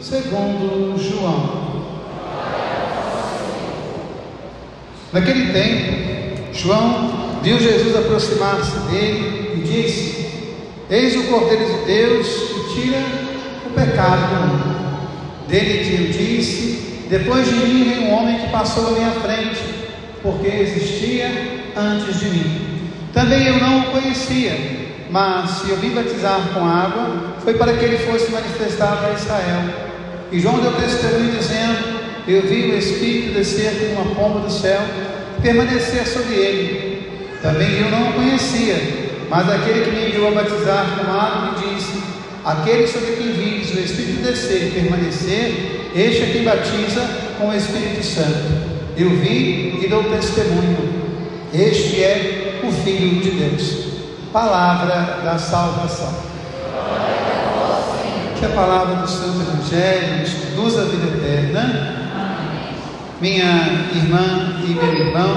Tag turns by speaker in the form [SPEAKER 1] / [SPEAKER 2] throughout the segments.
[SPEAKER 1] segundo João. Naquele tempo, João viu Jesus aproximar-se dele e disse: Eis o Cordeiro de Deus que tira o pecado do mundo. Dele disse: Depois de mim vem um homem que passou à minha frente, porque existia antes de mim. Também eu não o conhecia, mas se eu vim batizar com água, foi para que ele fosse manifestado a Israel. E João deu testemunho dizendo: Eu vi o Espírito descer como uma pomba do céu e permanecer sobre ele. Também eu não o conhecia, mas aquele que me enviou a batizar com água me disse: Aquele sobre quem vires o Espírito descer e permanecer, este é quem batiza com o Espírito Santo. Eu vi e dou testemunho. Este é o Filho de Deus. Palavra da salvação. Que a palavra do Santo Evangelho nos conduz à vida eterna. Minha irmã e meu irmão,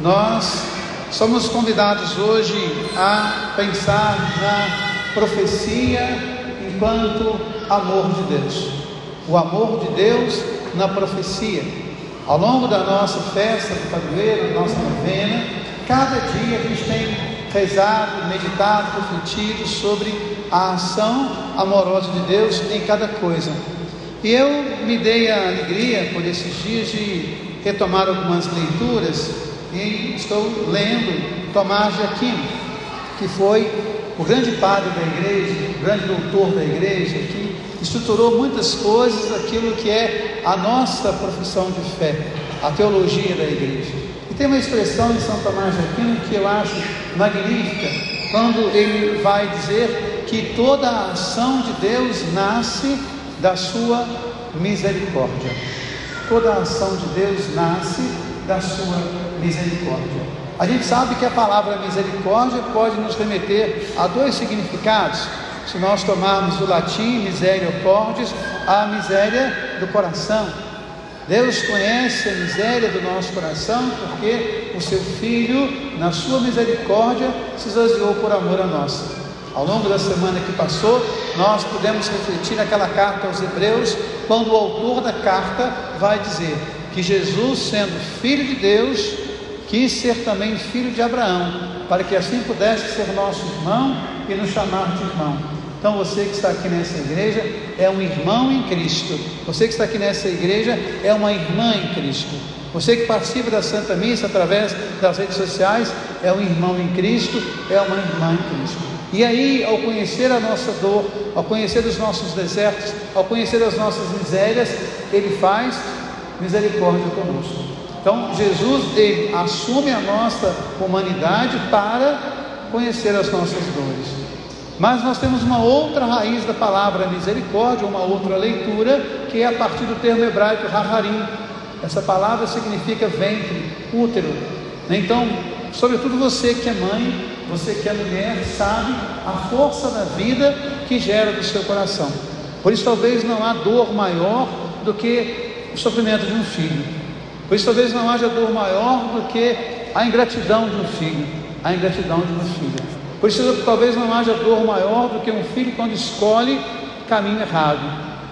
[SPEAKER 1] nós somos convidados hoje a pensar na profecia enquanto amor de Deus. O amor de Deus na profecia. Ao longo da nossa festa do padroeiro, nossa novena, cada dia a gente tem rezado, meditado, refletido sobre a ação amorosa de Deus em cada coisa. E eu me dei a alegria por esses dias de retomar algumas leituras e estou lendo Tomás de Aquino, que foi o grande padre da igreja, o grande doutor da igreja, que estruturou muitas coisas, aquilo que é a nossa profissão de fé, a teologia da igreja. Tem uma expressão de São Tomás de Aquino que eu acho magnífica, quando ele vai dizer que toda a ação de Deus nasce da sua misericórdia. Toda a ação de Deus nasce da sua misericórdia. A gente sabe que a palavra misericórdia pode nos remeter a dois significados. Se nós tomarmos o latim misericórdia, a miséria do coração, Deus conhece a miséria do nosso coração porque o seu Filho, na sua misericórdia, se esvaziou por amor a nós. Ao longo da semana que passou, nós pudemos refletir naquela carta aos Hebreus, quando o autor da carta vai dizer que Jesus, sendo filho de Deus, quis ser também filho de Abraão, para que assim pudesse ser nosso irmão e nos chamar de irmão. Então você que está aqui nessa igreja é um irmão em Cristo. Você que está aqui nessa igreja é uma irmã em Cristo. Você que participa da Santa Missa através das redes sociais é um irmão em Cristo, é uma irmã em Cristo. E aí, ao conhecer a nossa dor, ao conhecer os nossos desertos, ao conhecer as nossas misérias, Ele faz misericórdia conosco. Então, Jesus ele assume a nossa humanidade para conhecer as nossas dores. Mas nós temos uma outra raiz da palavra misericórdia, uma outra leitura, que é a partir do termo hebraico raharim. Essa palavra significa ventre, útero. Então, sobretudo você que é mãe, você que é mulher, sabe a força da vida que gera do seu coração. Por isso, talvez não há dor maior do que o sofrimento de um filho. Por isso, talvez não haja dor maior do que a ingratidão de um filho, a ingratidão de uma filha. Por isso, talvez não haja dor maior do que um filho quando escolhe caminho errado.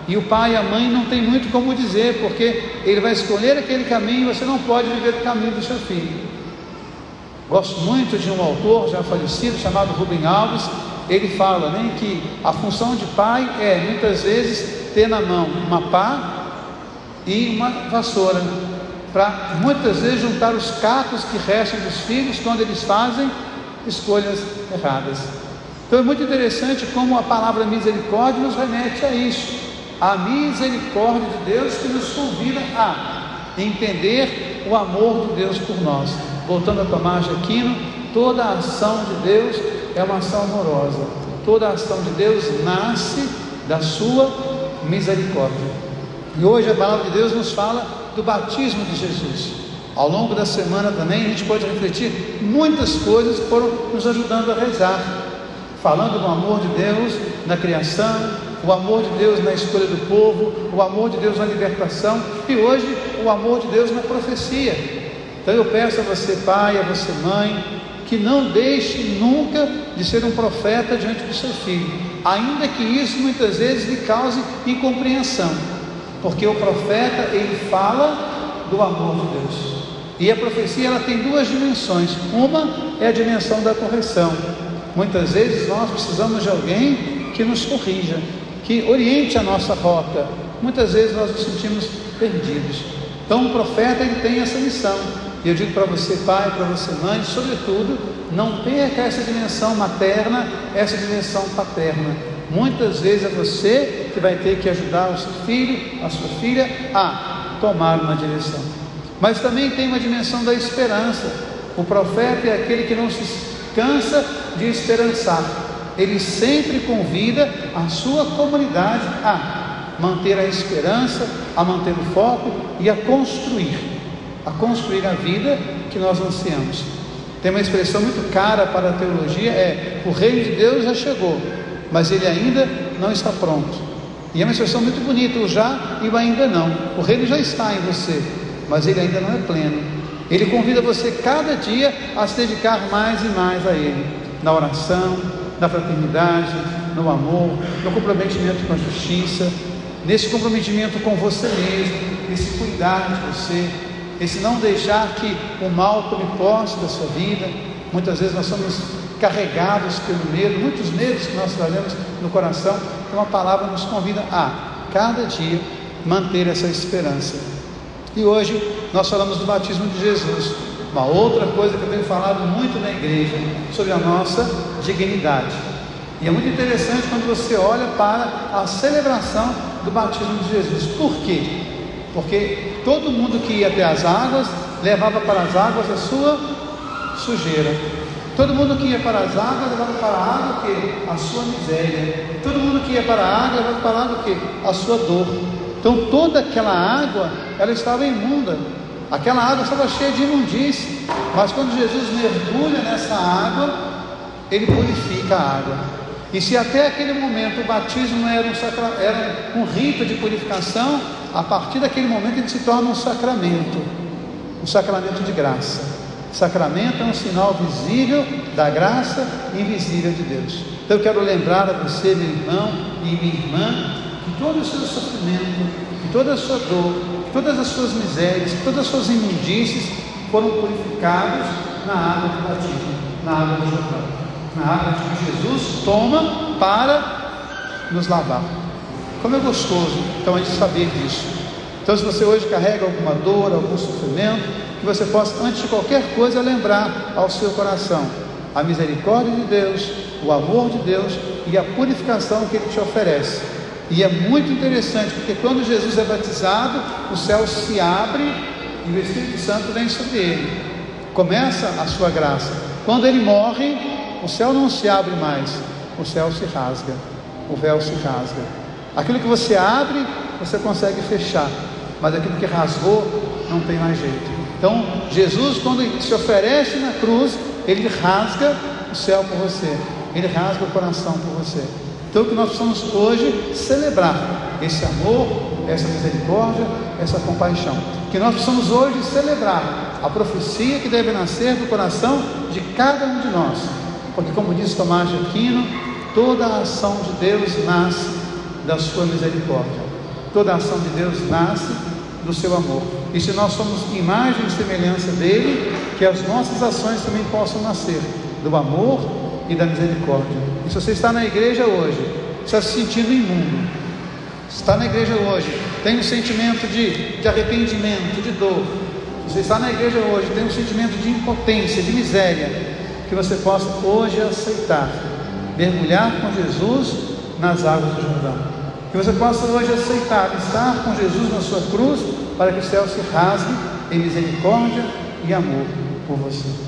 [SPEAKER 1] E o pai e a mãe não tem muito como dizer, porque ele vai escolher aquele caminho e você não pode viver o caminho do seu filho. Gosto muito de um autor já falecido chamado Rubem Alves. Ele fala né, que a função de pai é muitas vezes ter na mão uma pá e uma vassoura, para muitas vezes juntar os cacos que restam dos filhos quando eles fazem escolhas erradas. Então é muito interessante como a palavra misericórdia nos remete a isso, a misericórdia de Deus que nos convida a entender o amor de Deus por nós. Voltando a Tomás de Aquino, toda a ação de Deus é uma ação amorosa, toda a ação de Deus nasce da sua misericórdia. E hoje a palavra de Deus nos fala do batismo de Jesus. Ao longo da semana também a gente pode refletir muitas coisas que foram nos ajudando a rezar, falando do amor de Deus na criação, o amor de Deus na escolha do povo, o amor de Deus na libertação e hoje o amor de Deus na profecia. Então eu peço a você, pai, a você, mãe, que não deixe nunca de ser um profeta diante do seu filho ainda que isso muitas vezes lhe cause incompreensão, porque o profeta ele fala do amor de Deus. E a profecia ela tem duas dimensões. Uma é a dimensão da correção. Muitas vezes nós precisamos de alguém que nos corrija, que oriente a nossa rota. Muitas vezes nós nos sentimos perdidos. Então o profeta ele tem essa missão. E eu digo para você, pai, para você, mãe, sobretudo, não perca essa dimensão materna, essa dimensão paterna. Muitas vezes é você que vai ter que ajudar o seu filho, a sua filha a tomar uma direção. Mas também tem uma dimensão da esperança. O profeta é aquele que não se cansa de esperançar. Ele sempre convida a sua comunidade a manter a esperança, a manter o foco e a construir, a construir a vida que nós ansiamos. Tem uma expressão muito cara para a teologia, é o reino de Deus já chegou, mas ele ainda não está pronto. E é uma expressão muito bonita, o já e o ainda não. O reino já está em você, mas ele ainda não é pleno. Ele convida você cada dia a se dedicar mais e mais a ele, na oração, na fraternidade, no amor, no comprometimento com a justiça, nesse comprometimento com você mesmo, nesse cuidar de você, esse não deixar que o mal tome posse da sua vida. Muitas vezes nós somos carregados pelo medo, muitos medos que nós trazemos no coração. Então a palavra nos convida a, cada dia, manter essa esperança. E hoje nós falamos do batismo de Jesus. Uma outra coisa que eu tenho falado muito na igreja sobre a nossa dignidade. E é muito interessante quando você olha para a celebração do batismo de Jesus. Por quê? Porque todo mundo que ia até as águas levava para as águas a sua sujeira. Todo mundo que ia para as águas levava para a água o quê? A sua miséria. Todo mundo que ia para a água levava para a água o quê? A sua dor. Então toda aquela água, ela estava imunda. Aquela água estava cheia de imundície. Mas quando Jesus mergulha nessa água, ele purifica a água. E se até aquele momento o batismo era um, sacra... era um rito de purificação, a partir daquele momento ele se torna um sacramento, um sacramento de graça. Sacramento é um sinal visível da graça invisível de Deus. Então eu quero lembrar a você, meu irmão e minha irmã, que todo o seu sofrimento, que toda a sua dor, todas as suas misérias, todas as suas imundícies foram purificados na água do batismo, na água do Jordão, na água que Jesus toma para nos lavar. Como é gostoso então a gente saber disso. Então, se você hoje carrega alguma dor, algum sofrimento, que você possa, antes de qualquer coisa, lembrar ao seu coração a misericórdia de Deus, o amor de Deus e a purificação que Ele te oferece. E é muito interessante, porque quando Jesus é batizado, o céu se abre e o Espírito Santo vem sobre ele. Começa a sua graça. Quando ele morre, o céu não se abre mais, o céu se rasga, o véu se rasga. Aquilo que você abre, você consegue fechar, mas aquilo que rasgou, não tem mais jeito. Então, Jesus, quando se oferece na cruz, ele rasga o céu por você, ele rasga o coração por você. Então, o que nós precisamos hoje celebrar esse amor, essa misericórdia, essa compaixão. Que nós precisamos hoje celebrar a profecia que deve nascer do coração de cada um de nós. Porque, como diz Tomás de Aquino, toda a ação de Deus nasce da sua misericórdia. Toda a ação de Deus nasce do seu amor. E se nós somos imagem e semelhança dele, que as nossas ações também possam nascer do amor e da misericórdia. E se você está na igreja hoje, está se sentindo imundo, está na igreja hoje, tem um sentimento de, de arrependimento, de dor, você está na igreja hoje, tem um sentimento de impotência, de miséria, que você possa hoje aceitar, mergulhar com Jesus nas águas do Jordão. Que você possa hoje aceitar estar com Jesus na sua cruz, para que o céu se rasgue em misericórdia e amor por você.